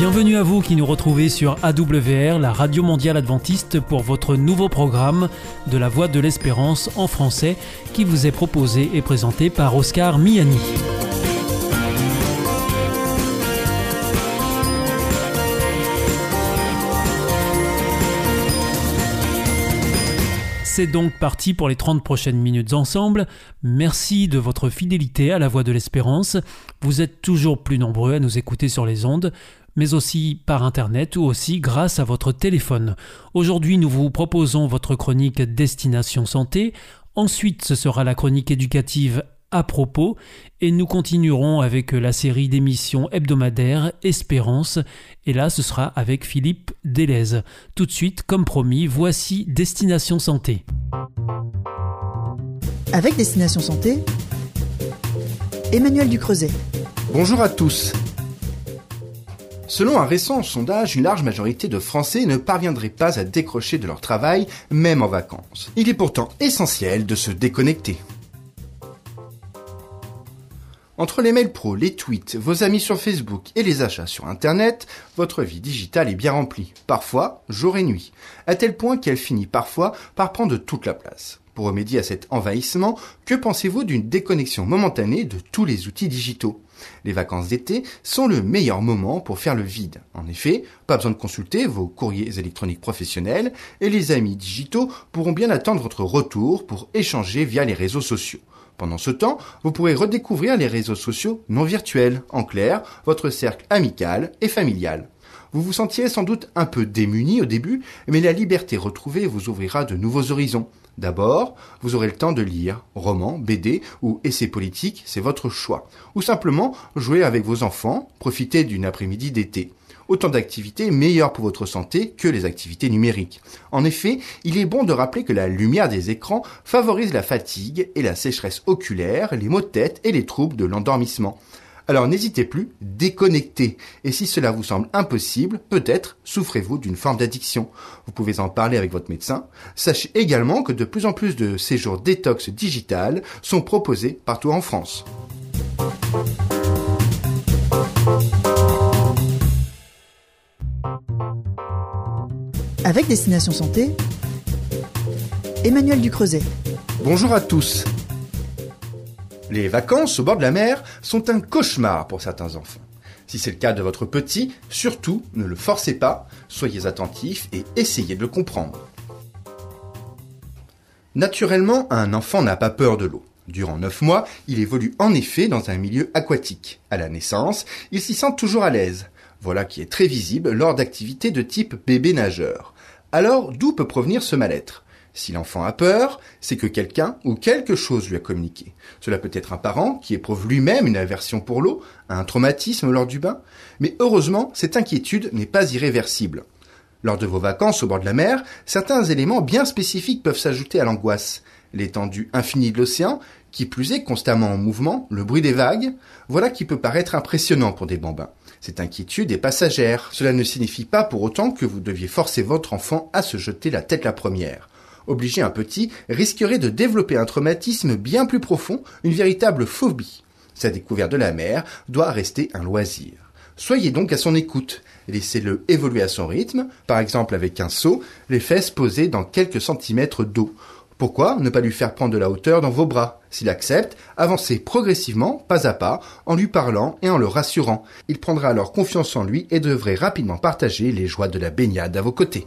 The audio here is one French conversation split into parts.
Bienvenue à vous qui nous retrouvez sur AWR, la radio mondiale adventiste, pour votre nouveau programme de la Voix de l'Espérance en français qui vous est proposé et présenté par Oscar Miani. C'est donc parti pour les 30 prochaines minutes ensemble. Merci de votre fidélité à la Voix de l'Espérance. Vous êtes toujours plus nombreux à nous écouter sur les ondes mais aussi par Internet ou aussi grâce à votre téléphone. Aujourd'hui, nous vous proposons votre chronique Destination Santé. Ensuite, ce sera la chronique éducative à propos et nous continuerons avec la série d'émissions hebdomadaires Espérance et là ce sera avec Philippe Delez. Tout de suite, comme promis, voici Destination Santé. Avec Destination Santé, Emmanuel Ducreuset. Bonjour à tous. Selon un récent sondage, une large majorité de Français ne parviendraient pas à décrocher de leur travail, même en vacances. Il est pourtant essentiel de se déconnecter. Entre les mails pro, les tweets, vos amis sur Facebook et les achats sur Internet, votre vie digitale est bien remplie, parfois jour et nuit, à tel point qu'elle finit parfois par prendre toute la place. Pour remédier à cet envahissement, que pensez-vous d'une déconnexion momentanée de tous les outils digitaux? Les vacances d'été sont le meilleur moment pour faire le vide. En effet, pas besoin de consulter vos courriers électroniques professionnels et les amis digitaux pourront bien attendre votre retour pour échanger via les réseaux sociaux. Pendant ce temps, vous pourrez redécouvrir les réseaux sociaux non virtuels, en clair, votre cercle amical et familial. Vous vous sentiez sans doute un peu démuni au début, mais la liberté retrouvée vous ouvrira de nouveaux horizons. D'abord, vous aurez le temps de lire romans, BD ou essais politiques, c'est votre choix. Ou simplement jouer avec vos enfants, profiter d'une après-midi d'été. Autant d'activités meilleures pour votre santé que les activités numériques. En effet, il est bon de rappeler que la lumière des écrans favorise la fatigue et la sécheresse oculaire, les maux de tête et les troubles de l'endormissement. Alors n'hésitez plus, déconnectez. Et si cela vous semble impossible, peut-être souffrez-vous d'une forme d'addiction. Vous pouvez en parler avec votre médecin. Sachez également que de plus en plus de séjours détox digital sont proposés partout en France. Avec Destination Santé, Emmanuel Ducreuset. Bonjour à tous. Les vacances au bord de la mer sont un cauchemar pour certains enfants. Si c'est le cas de votre petit, surtout ne le forcez pas, soyez attentif et essayez de le comprendre. Naturellement, un enfant n'a pas peur de l'eau. Durant 9 mois, il évolue en effet dans un milieu aquatique. À la naissance, il s'y sent toujours à l'aise. Voilà qui est très visible lors d'activités de type bébé nageur. Alors, d'où peut provenir ce mal-être? Si l'enfant a peur, c'est que quelqu'un ou quelque chose lui a communiqué. Cela peut être un parent qui éprouve lui-même une aversion pour l'eau, un traumatisme lors du bain, mais heureusement, cette inquiétude n'est pas irréversible. Lors de vos vacances au bord de la mer, certains éléments bien spécifiques peuvent s'ajouter à l'angoisse. L'étendue infinie de l'océan, qui plus est constamment en mouvement, le bruit des vagues, voilà qui peut paraître impressionnant pour des bambins. Cette inquiétude est passagère. Cela ne signifie pas pour autant que vous deviez forcer votre enfant à se jeter la tête la première obliger un petit risquerait de développer un traumatisme bien plus profond, une véritable phobie. Sa découverte de la mer doit rester un loisir. Soyez donc à son écoute. Laissez-le évoluer à son rythme, par exemple avec un seau, les fesses posées dans quelques centimètres d'eau. Pourquoi ne pas lui faire prendre de la hauteur dans vos bras? S'il accepte, avancez progressivement, pas à pas, en lui parlant et en le rassurant. Il prendra alors confiance en lui et devrait rapidement partager les joies de la baignade à vos côtés.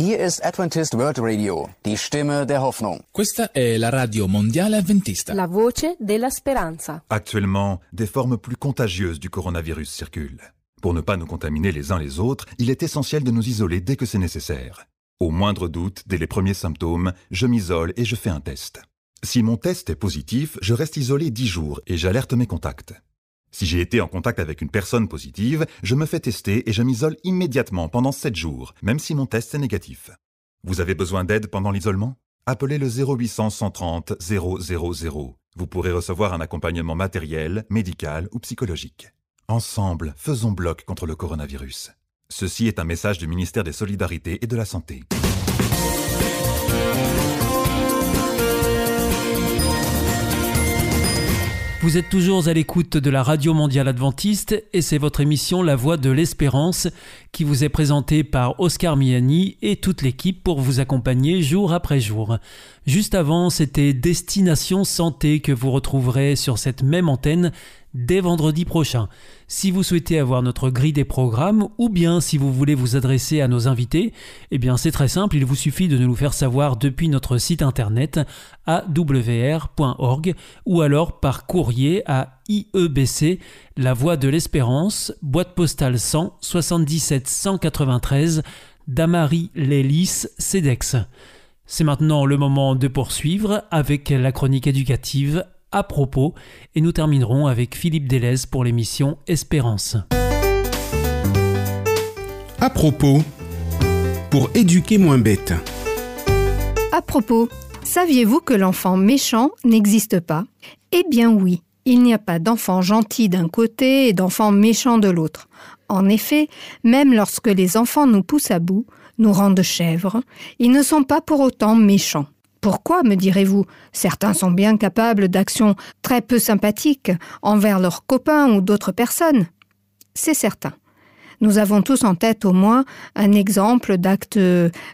Hier ist Adventist World Radio, die Stimme der Hoffnung. Questa è la radio mondiale adventista. La voce della speranza. Actuellement, des formes plus contagieuses du coronavirus circulent. Pour ne pas nous contaminer les uns les autres, il est essentiel de nous isoler dès que c'est nécessaire. Au moindre doute, dès les premiers symptômes, je m'isole et je fais un test. Si mon test est positif, je reste isolé 10 jours et j'alerte mes contacts. Si j'ai été en contact avec une personne positive, je me fais tester et je m'isole immédiatement pendant 7 jours, même si mon test est négatif. Vous avez besoin d'aide pendant l'isolement? Appelez le 0800 130 000. Vous pourrez recevoir un accompagnement matériel, médical ou psychologique. Ensemble, faisons bloc contre le coronavirus. Ceci est un message du ministère des Solidarités et de la Santé. Vous êtes toujours à l'écoute de la Radio Mondiale Adventiste et c'est votre émission La Voix de l'Espérance qui vous est présentée par Oscar Miani et toute l'équipe pour vous accompagner jour après jour. Juste avant, c'était Destination Santé que vous retrouverez sur cette même antenne dès vendredi prochain. Si vous souhaitez avoir notre grille des programmes ou bien si vous voulez vous adresser à nos invités, eh bien c'est très simple, il vous suffit de nous faire savoir depuis notre site internet awr.org ou alors par courrier à IEBC, La Voix de l'Espérance, boîte postale 100 77 193, Damary Lélis, CEDEX. C'est maintenant le moment de poursuivre avec la chronique éducative à propos et nous terminerons avec Philippe Delez pour l'émission Espérance. À propos, pour éduquer moins bête. À propos, saviez-vous que l'enfant méchant n'existe pas? Eh bien oui, il n'y a pas d'enfant gentil d'un côté et d'enfant méchant de l'autre. En effet, même lorsque les enfants nous poussent à bout, nous rendent chèvres, ils ne sont pas pour autant méchants. Pourquoi, me direz-vous? Certains sont bien capables d'actions très peu sympathiques envers leurs copains ou d'autres personnes. C'est certain. Nous avons tous en tête au moins un exemple d'acte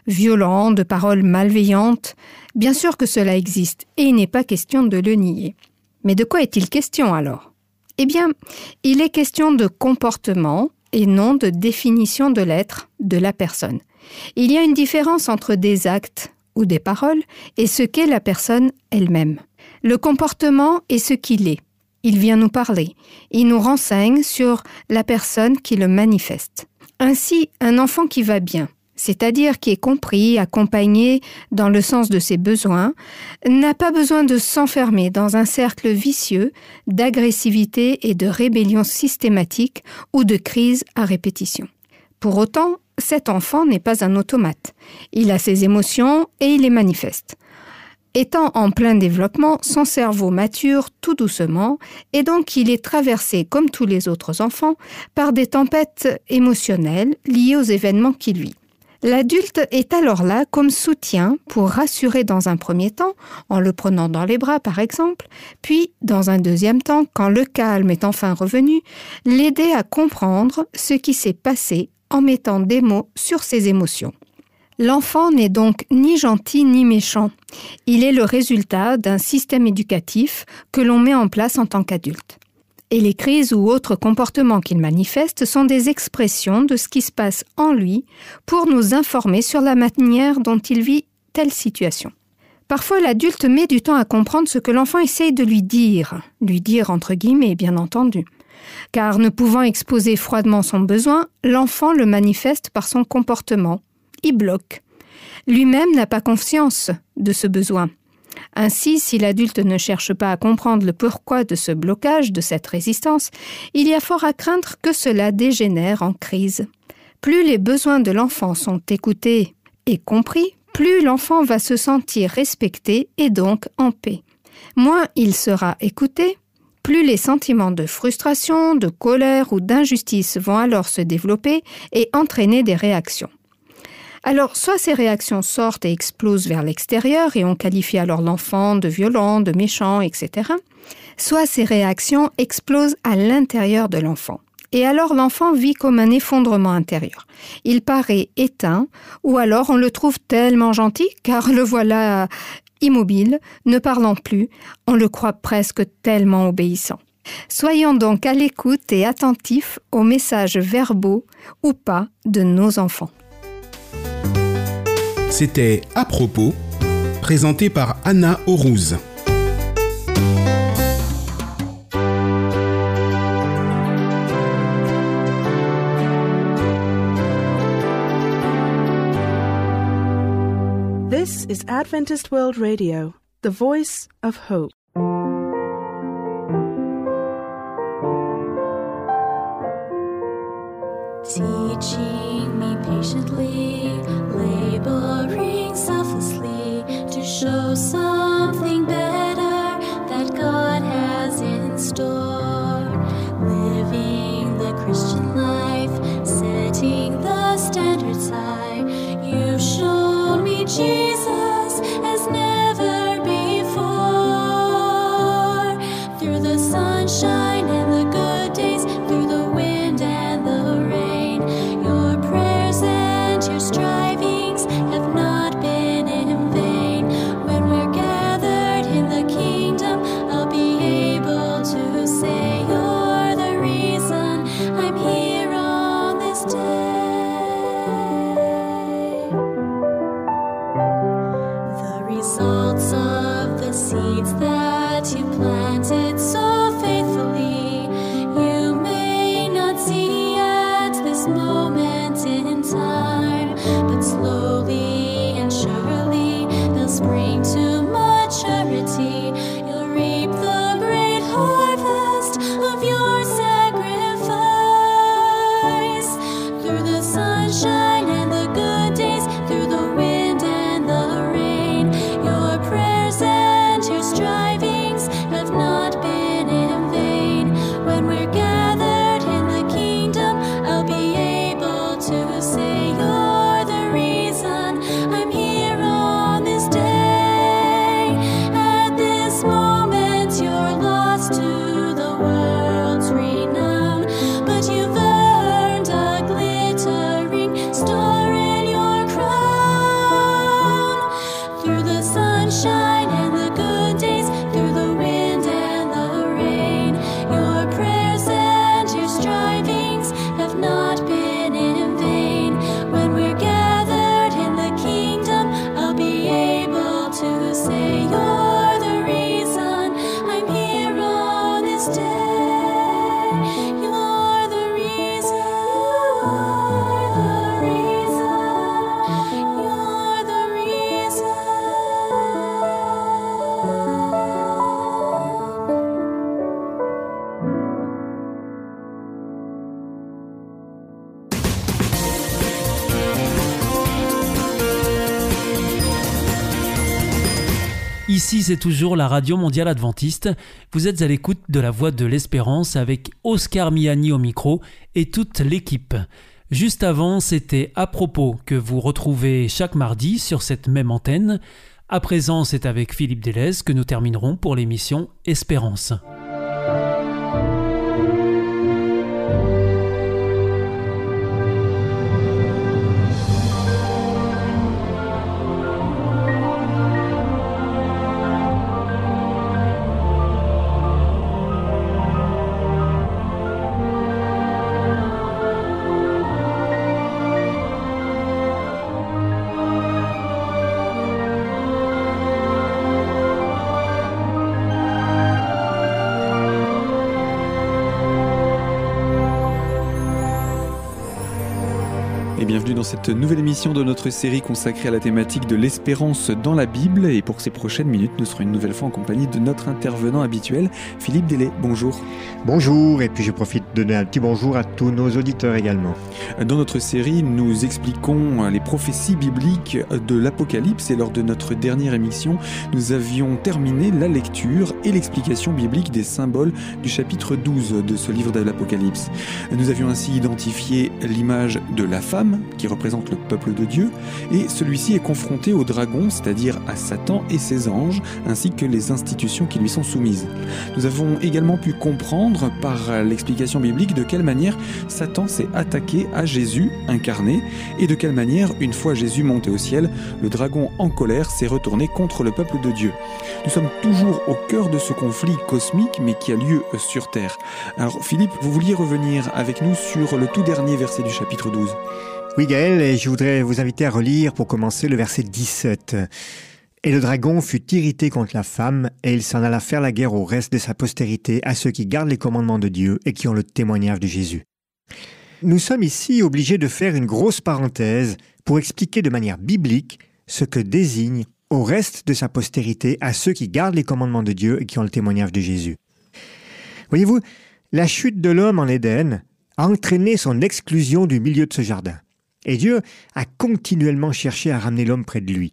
violent, de paroles malveillantes. Bien sûr que cela existe, et il n'est pas question de le nier. Mais de quoi est-il question alors? Eh bien, il est question de comportement et non de définition de l'être de la personne. Il y a une différence entre des actes ou des paroles et ce qu'est la personne elle-même. Le comportement est ce qu'il est. Il vient nous parler. Il nous renseigne sur la personne qui le manifeste. Ainsi, un enfant qui va bien, c'est-à-dire qui est compris, accompagné dans le sens de ses besoins, n'a pas besoin de s'enfermer dans un cercle vicieux d'agressivité et de rébellion systématique ou de crise à répétition. Pour autant, cet enfant n'est pas un automate. Il a ses émotions et il les manifeste. Étant en plein développement, son cerveau mature tout doucement et donc il est traversé, comme tous les autres enfants, par des tempêtes émotionnelles liées aux événements qu'il vit. L'adulte est alors là comme soutien pour rassurer dans un premier temps, en le prenant dans les bras par exemple, puis dans un deuxième temps, quand le calme est enfin revenu, l'aider à comprendre ce qui s'est passé en mettant des mots sur ses émotions. L'enfant n'est donc ni gentil ni méchant. Il est le résultat d'un système éducatif que l'on met en place en tant qu'adulte. Et les crises ou autres comportements qu'il manifeste sont des expressions de ce qui se passe en lui pour nous informer sur la manière dont il vit telle situation. Parfois, l'adulte met du temps à comprendre ce que l'enfant essaye de lui dire, lui dire entre guillemets, bien entendu car ne pouvant exposer froidement son besoin, l'enfant le manifeste par son comportement. Il bloque. Lui-même n'a pas conscience de ce besoin. Ainsi, si l'adulte ne cherche pas à comprendre le pourquoi de ce blocage, de cette résistance, il y a fort à craindre que cela dégénère en crise. Plus les besoins de l'enfant sont écoutés et compris, plus l'enfant va se sentir respecté et donc en paix. Moins il sera écouté, plus les sentiments de frustration, de colère ou d'injustice vont alors se développer et entraîner des réactions. Alors, soit ces réactions sortent et explosent vers l'extérieur et on qualifie alors l'enfant de violent, de méchant, etc. Soit ces réactions explosent à l'intérieur de l'enfant. Et alors l'enfant vit comme un effondrement intérieur. Il paraît éteint, ou alors on le trouve tellement gentil, car le voilà immobile, ne parlant plus, on le croit presque tellement obéissant. Soyons donc à l'écoute et attentifs aux messages verbaux ou pas de nos enfants. C'était À propos, présenté par Anna Aurouz. This is Adventist World Radio, the voice of hope. Teaching me patiently, laboring selflessly to show some. Ici, c'est toujours la Radio Mondiale Adventiste. Vous êtes à l'écoute de la Voix de l'Espérance avec Oscar Miani au micro et toute l'équipe. Juste avant, c'était à propos que vous retrouvez chaque mardi sur cette même antenne. À présent, c'est avec Philippe Delez que nous terminerons pour l'émission Espérance. Et bienvenue dans cette nouvelle émission de notre série consacrée à la thématique de l'espérance dans la Bible. Et pour ces prochaines minutes, nous serons une nouvelle fois en compagnie de notre intervenant habituel, Philippe Délé. Bonjour. Bonjour, et puis je profite de donner un petit bonjour à tous nos auditeurs également. Dans notre série, nous expliquons les prophéties bibliques de l'Apocalypse et lors de notre dernière émission, nous avions terminé la lecture et l'explication biblique des symboles du chapitre 12 de ce livre de l'Apocalypse. Nous avions ainsi identifié l'image de la femme qui représente le peuple de Dieu et celui-ci est confronté au dragon, c'est-à-dire à Satan et ses anges, ainsi que les institutions qui lui sont soumises. Nous avons également pu comprendre par l'explication biblique de quelle manière Satan s'est attaqué à Jésus incarné et de quelle manière, une fois Jésus monté au ciel, le dragon en colère s'est retourné contre le peuple de Dieu. Nous sommes toujours au cœur de ce conflit cosmique mais qui a lieu sur Terre. Alors Philippe, vous vouliez revenir avec nous sur le tout dernier verset du chapitre 12. Oui Gaël, et je voudrais vous inviter à relire pour commencer le verset 17. Et le dragon fut irrité contre la femme, et il s'en alla faire la guerre au reste de sa postérité, à ceux qui gardent les commandements de Dieu et qui ont le témoignage de Jésus. Nous sommes ici obligés de faire une grosse parenthèse pour expliquer de manière biblique ce que désigne au reste de sa postérité à ceux qui gardent les commandements de Dieu et qui ont le témoignage de Jésus. Voyez-vous, la chute de l'homme en Éden a entraîné son exclusion du milieu de ce jardin. Et Dieu a continuellement cherché à ramener l'homme près de lui.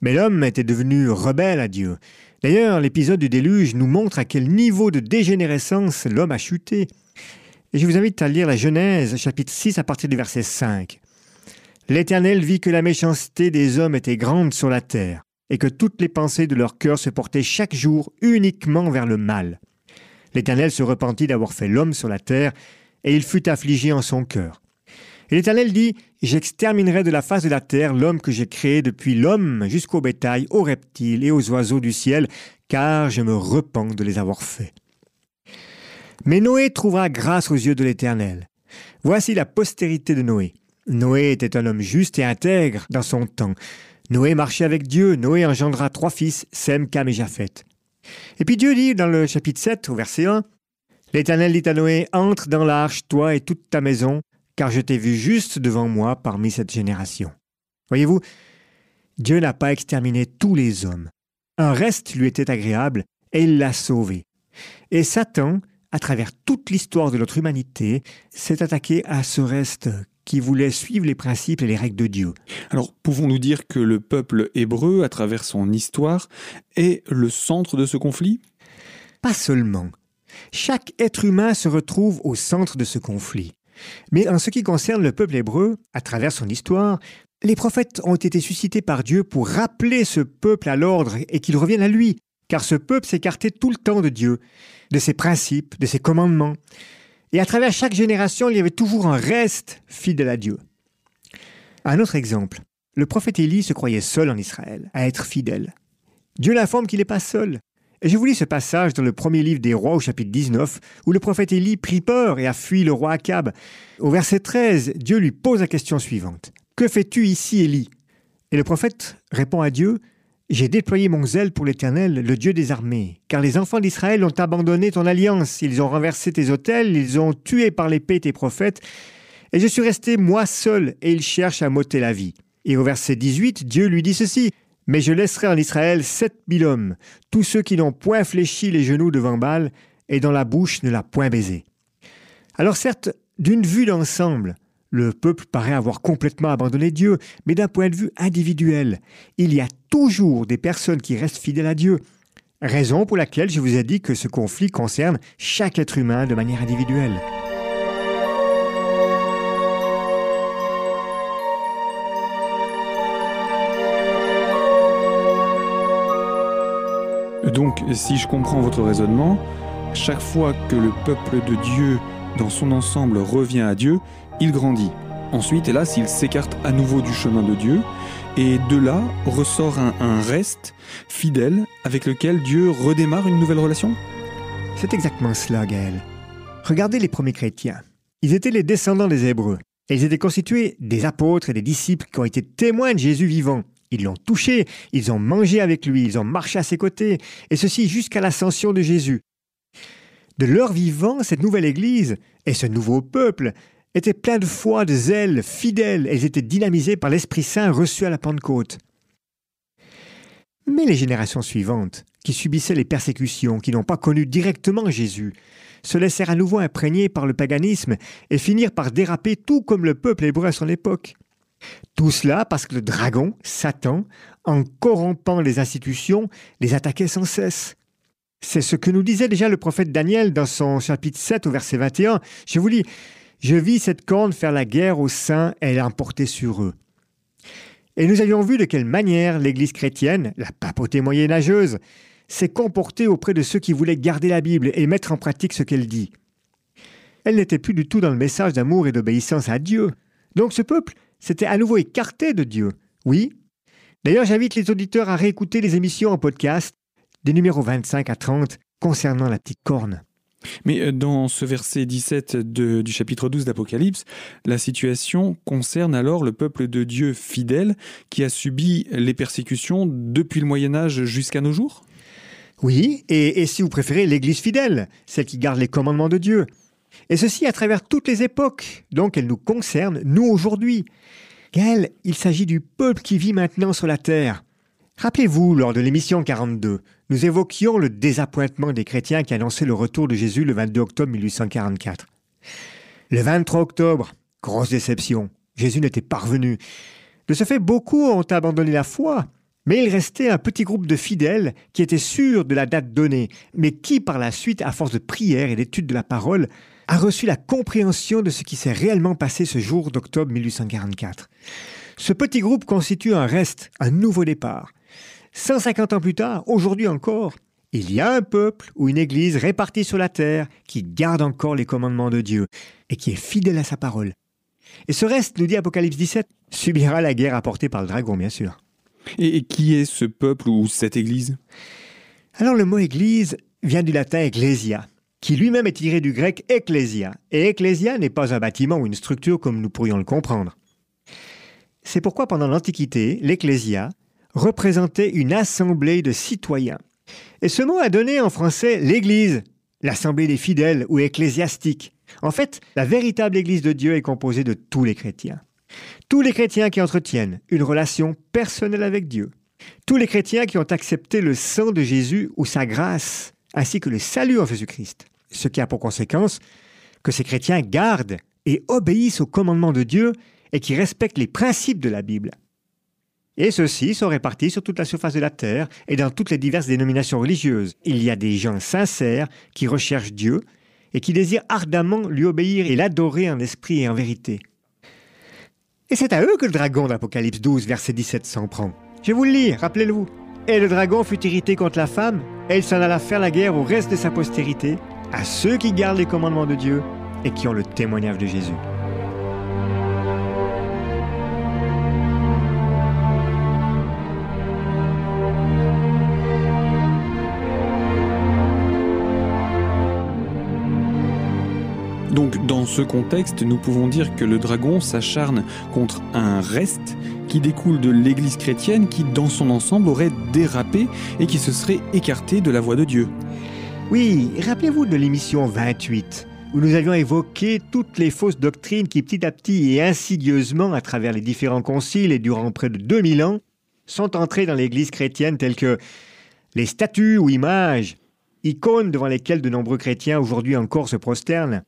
Mais l'homme était devenu rebelle à Dieu. D'ailleurs, l'épisode du déluge nous montre à quel niveau de dégénérescence l'homme a chuté. Et je vous invite à lire la Genèse, chapitre 6, à partir du verset 5. L'Éternel vit que la méchanceté des hommes était grande sur la terre, et que toutes les pensées de leur cœur se portaient chaque jour uniquement vers le mal. L'Éternel se repentit d'avoir fait l'homme sur la terre, et il fut affligé en son cœur. Et l'Éternel dit, J'exterminerai de la face de la terre l'homme que j'ai créé depuis l'homme jusqu'au bétail, aux reptiles et aux oiseaux du ciel, car je me repens de les avoir faits. Mais Noé trouva grâce aux yeux de l'Éternel. Voici la postérité de Noé. Noé était un homme juste et intègre dans son temps. Noé marchait avec Dieu. Noé engendra trois fils, Sem, Cam et Japheth. Et puis Dieu dit dans le chapitre 7, au verset 1, L'Éternel dit à Noé, Entre dans l'arche, toi et toute ta maison, car je t'ai vu juste devant moi parmi cette génération. Voyez-vous, Dieu n'a pas exterminé tous les hommes. Un reste lui était agréable, et il l'a sauvé. Et Satan, à travers toute l'histoire de notre humanité, s'est attaqué à ce reste qui voulait suivre les principes et les règles de Dieu. Alors, pouvons-nous dire que le peuple hébreu, à travers son histoire, est le centre de ce conflit? Pas seulement. Chaque être humain se retrouve au centre de ce conflit. Mais en ce qui concerne le peuple hébreu, à travers son histoire, les prophètes ont été suscités par Dieu pour rappeler ce peuple à l'ordre et qu'il revienne à lui, car ce peuple s'écartait tout le temps de Dieu, de ses principes, de ses commandements. Et à travers chaque génération, il y avait toujours un reste fidèle à Dieu. Un autre exemple. Le prophète Élie se croyait seul en Israël, à être fidèle. Dieu l'informe qu'il n'est pas seul. Et je vous lis ce passage dans le premier livre des rois au chapitre 19, où le prophète Élie prit peur et a fui le roi Akab. Au verset 13, Dieu lui pose la question suivante. Que fais-tu ici, Élie? Et le prophète répond à Dieu, J'ai déployé mon zèle pour l'Éternel, le Dieu des armées, car les enfants d'Israël ont abandonné ton alliance, ils ont renversé tes autels, ils ont tué par l'épée tes prophètes, et je suis resté moi seul, et ils cherchent à m'ôter la vie. Et au verset 18, Dieu lui dit ceci, mais je laisserai en Israël sept mille hommes, tous ceux qui n'ont point fléchi les genoux devant Baal, et dont la bouche ne l'a point baisé. Alors certes, d'une vue d'ensemble, le peuple paraît avoir complètement abandonné Dieu, mais d'un point de vue individuel, il y a toujours des personnes qui restent fidèles à Dieu. Raison pour laquelle je vous ai dit que ce conflit concerne chaque être humain de manière individuelle. Donc, si je comprends votre raisonnement, chaque fois que le peuple de Dieu dans son ensemble revient à Dieu, il grandit. Ensuite, hélas, il s'écarte à nouveau du chemin de Dieu, et de là ressort un, reste fidèle avec lequel Dieu redémarre une nouvelle relation? C'est exactement cela, Gaël. Regardez les premiers chrétiens. Ils étaient les descendants des Hébreux. Ils étaient constitués des apôtres et des disciples qui ont été témoins de Jésus vivant. Ils l'ont touché, ils ont mangé avec lui, ils ont marché à ses côtés, et ceci jusqu'à l'ascension de Jésus. De leur vivant, cette nouvelle Église et ce nouveau peuple étaient pleins de foi, de zèle, fidèles, ils étaient dynamisés par l'Esprit Saint reçu à la Pentecôte. Mais les générations suivantes, qui subissaient les persécutions, qui n'ont pas connu directement Jésus, se laissèrent à nouveau imprégner par le paganisme et finirent par déraper tout comme le peuple hébreu à son époque. Tout cela parce que le dragon, Satan, en corrompant les institutions, les attaquait sans cesse. C'est ce que nous disait déjà le prophète Daniel dans son chapitre 7 au verset 21. Je vous lis, Je vis cette corne faire la guerre aux saints et l'emporter sur eux. Et nous avions vu de quelle manière l'Église chrétienne, la papauté moyenâgeuse, s'est comportée auprès de ceux qui voulaient garder la Bible et mettre en pratique ce qu'elle dit. Elle n'était plus du tout dans le message d'amour et d'obéissance à Dieu. Donc ce peuple s'était à nouveau écarté de Dieu. Oui. D'ailleurs, j'invite les auditeurs à réécouter les émissions en podcast des numéros 25 à 30 concernant la petite corne. Mais euh, dans ce verset 17 de- du chapitre 12 d'Apocalypse, la situation concerne alors le peuple de Dieu fidèle qui a subi les persécutions depuis le Moyen Âge jusqu'à nos jours? Oui, et, et si vous préférez, l'Église fidèle, celle qui garde les commandements de Dieu. Et ceci à travers toutes les époques, donc elle nous concerne, nous aujourd'hui. Gaël, il s'agit du peuple qui vit maintenant sur la terre. Rappelez-vous, lors de l'émission 42, nous évoquions le désappointement des chrétiens qui annonçaient le retour de Jésus le 22 octobre 1844. Le 23 octobre, grosse déception. Jésus n'était pas revenu. De ce fait, beaucoup ont abandonné la foi. Mais il restait un petit groupe de fidèles qui étaient sûrs de la date donnée, mais qui, par la suite, à force de prière et d'étude de la parole, a reçu la compréhension de ce qui s'est réellement passé ce jour d'octobre 1844. Ce petit groupe constitue un reste, un nouveau départ. 150 ans plus tard, aujourd'hui encore, il y a un peuple ou une église répartie sur la terre qui garde encore les commandements de Dieu et qui est fidèle à sa parole. Et ce reste, nous dit Apocalypse 17, subira la guerre apportée par le dragon, bien sûr. Et qui est ce peuple ou cette église? Alors le mot église vient du latin ecclesia, qui lui-même est tiré du grec ecclesia. Et ecclesia n'est pas un bâtiment ou une structure comme nous pourrions le comprendre. C'est pourquoi pendant l'Antiquité, l'ecclesia représentait une assemblée de citoyens. Et ce mot a donné en français l'église, l'assemblée des fidèles ou ecclésiastique. En fait, la véritable église de Dieu est composée de tous les chrétiens. Tous les chrétiens qui entretiennent une relation personnelle avec Dieu. Tous les chrétiens qui ont accepté le sang de Jésus ou sa grâce, ainsi que le salut en Jésus-Christ. Ce qui a pour conséquence que ces chrétiens gardent et obéissent aux commandements de Dieu et qui respectent les principes de la Bible. Et ceux-ci sont répartis sur toute la surface de la terre et dans toutes les diverses dénominations religieuses. Il y a des gens sincères qui recherchent Dieu et qui désirent ardemment lui obéir et l'adorer en esprit et en vérité. Et c'est à eux que le dragon d'Apocalypse 12, verset 17 s'en prend. Je vous le lire, rappelez-le-vous. Et le dragon fut irrité contre la femme, et il s'en alla faire la guerre au reste de sa postérité, à ceux qui gardent les commandements de Dieu et qui ont le témoignage de Jésus. Donc dans ce contexte, nous pouvons dire que le dragon s'acharne contre un reste qui découle de l'Église chrétienne qui, dans son ensemble, aurait dérapé et qui se serait écarté de la voie de Dieu. Oui, rappelez-vous de l'émission 28, où nous avions évoqué toutes les fausses doctrines qui, petit à petit et insidieusement, à travers les différents conciles et durant près de 2000 ans, sont entrées dans l'Église chrétienne telles que les statues ou images, icônes devant lesquelles de nombreux chrétiens aujourd'hui encore se prosternent,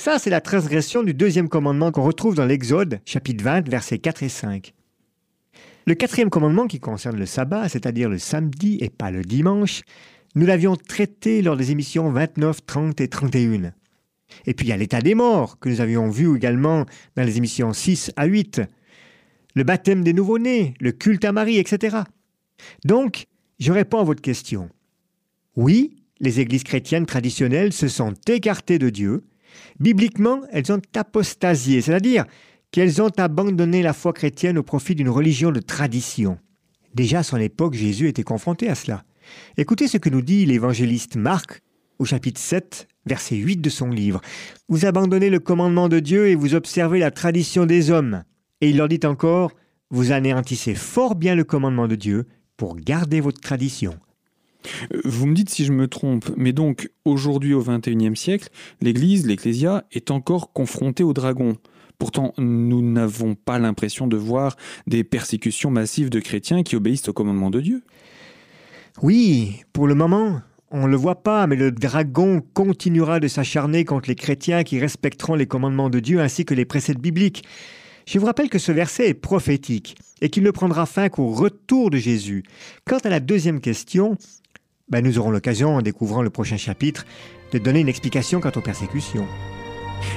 ça, c'est la transgression du deuxième commandement qu'on retrouve dans l'Exode, chapitre 20, versets 4 et 5. Le quatrième commandement qui concerne le sabbat, c'est-à-dire le samedi et pas le dimanche, nous l'avions traité lors des émissions 29, 30 et 31. Et puis il y a l'état des morts, que nous avions vu également dans les émissions 6 à 8. Le baptême des nouveau-nés, le culte à Marie, etc. Donc, je réponds à votre question. Oui, les églises chrétiennes traditionnelles se sont écartées de Dieu, Bibliquement, elles ont apostasié, c'est-à-dire qu'elles ont abandonné la foi chrétienne au profit d'une religion de tradition. Déjà à son époque, Jésus était confronté à cela. Écoutez ce que nous dit l'évangéliste Marc au chapitre 7, verset 8 de son livre. Vous abandonnez le commandement de Dieu et vous observez la tradition des hommes. Et il leur dit encore, vous anéantissez fort bien le commandement de Dieu pour garder votre tradition. Vous me dites si je me trompe, mais donc aujourd'hui au XXIe siècle, l'Église, l'Ecclésia, est encore confrontée au dragon. Pourtant, nous n'avons pas l'impression de voir des persécutions massives de chrétiens qui obéissent au commandement de Dieu. Oui, pour le moment, on ne le voit pas, mais le dragon continuera de s'acharner contre les chrétiens qui respecteront les commandements de Dieu ainsi que les préceptes bibliques. Je vous rappelle que ce verset est prophétique et qu'il ne prendra fin qu'au retour de Jésus. Quant à la deuxième question, ben, nous aurons l'occasion, en découvrant le prochain chapitre, de donner une explication quant aux persécutions.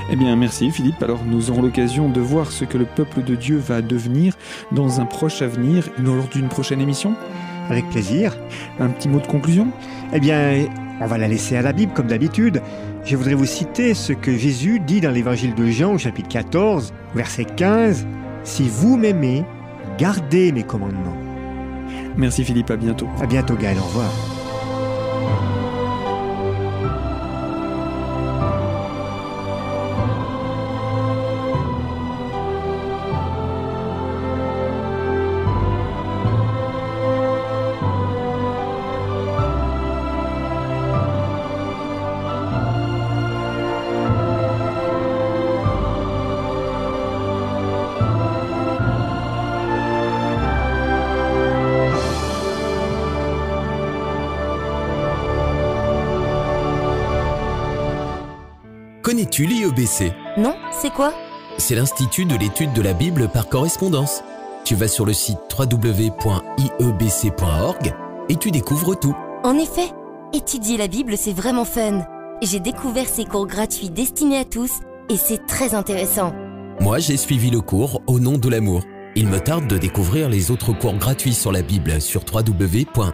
Eh bien, merci Philippe. Alors, nous aurons l'occasion de voir ce que le peuple de Dieu va devenir dans un proche avenir, lors d'une prochaine émission. Avec plaisir. Un petit mot de conclusion? Eh bien, on va la laisser à la Bible, comme d'habitude. Je voudrais vous citer ce que Jésus dit dans l'évangile de Jean, au chapitre 14, verset 15. Si vous m'aimez, gardez mes commandements. Merci Philippe, à bientôt. À bientôt Gaël, au revoir. Non, c'est quoi? C'est l'Institut de l'étude de la Bible par correspondance. Tu vas sur le site www.iebc.org et tu découvres tout. En effet, étudier la Bible, c'est vraiment fun. J'ai découvert ces cours gratuits destinés à tous et c'est très intéressant. Moi, j'ai suivi le cours Au nom de l'amour. Il me tarde de découvrir les autres cours gratuits sur la Bible sur www.iebc.org.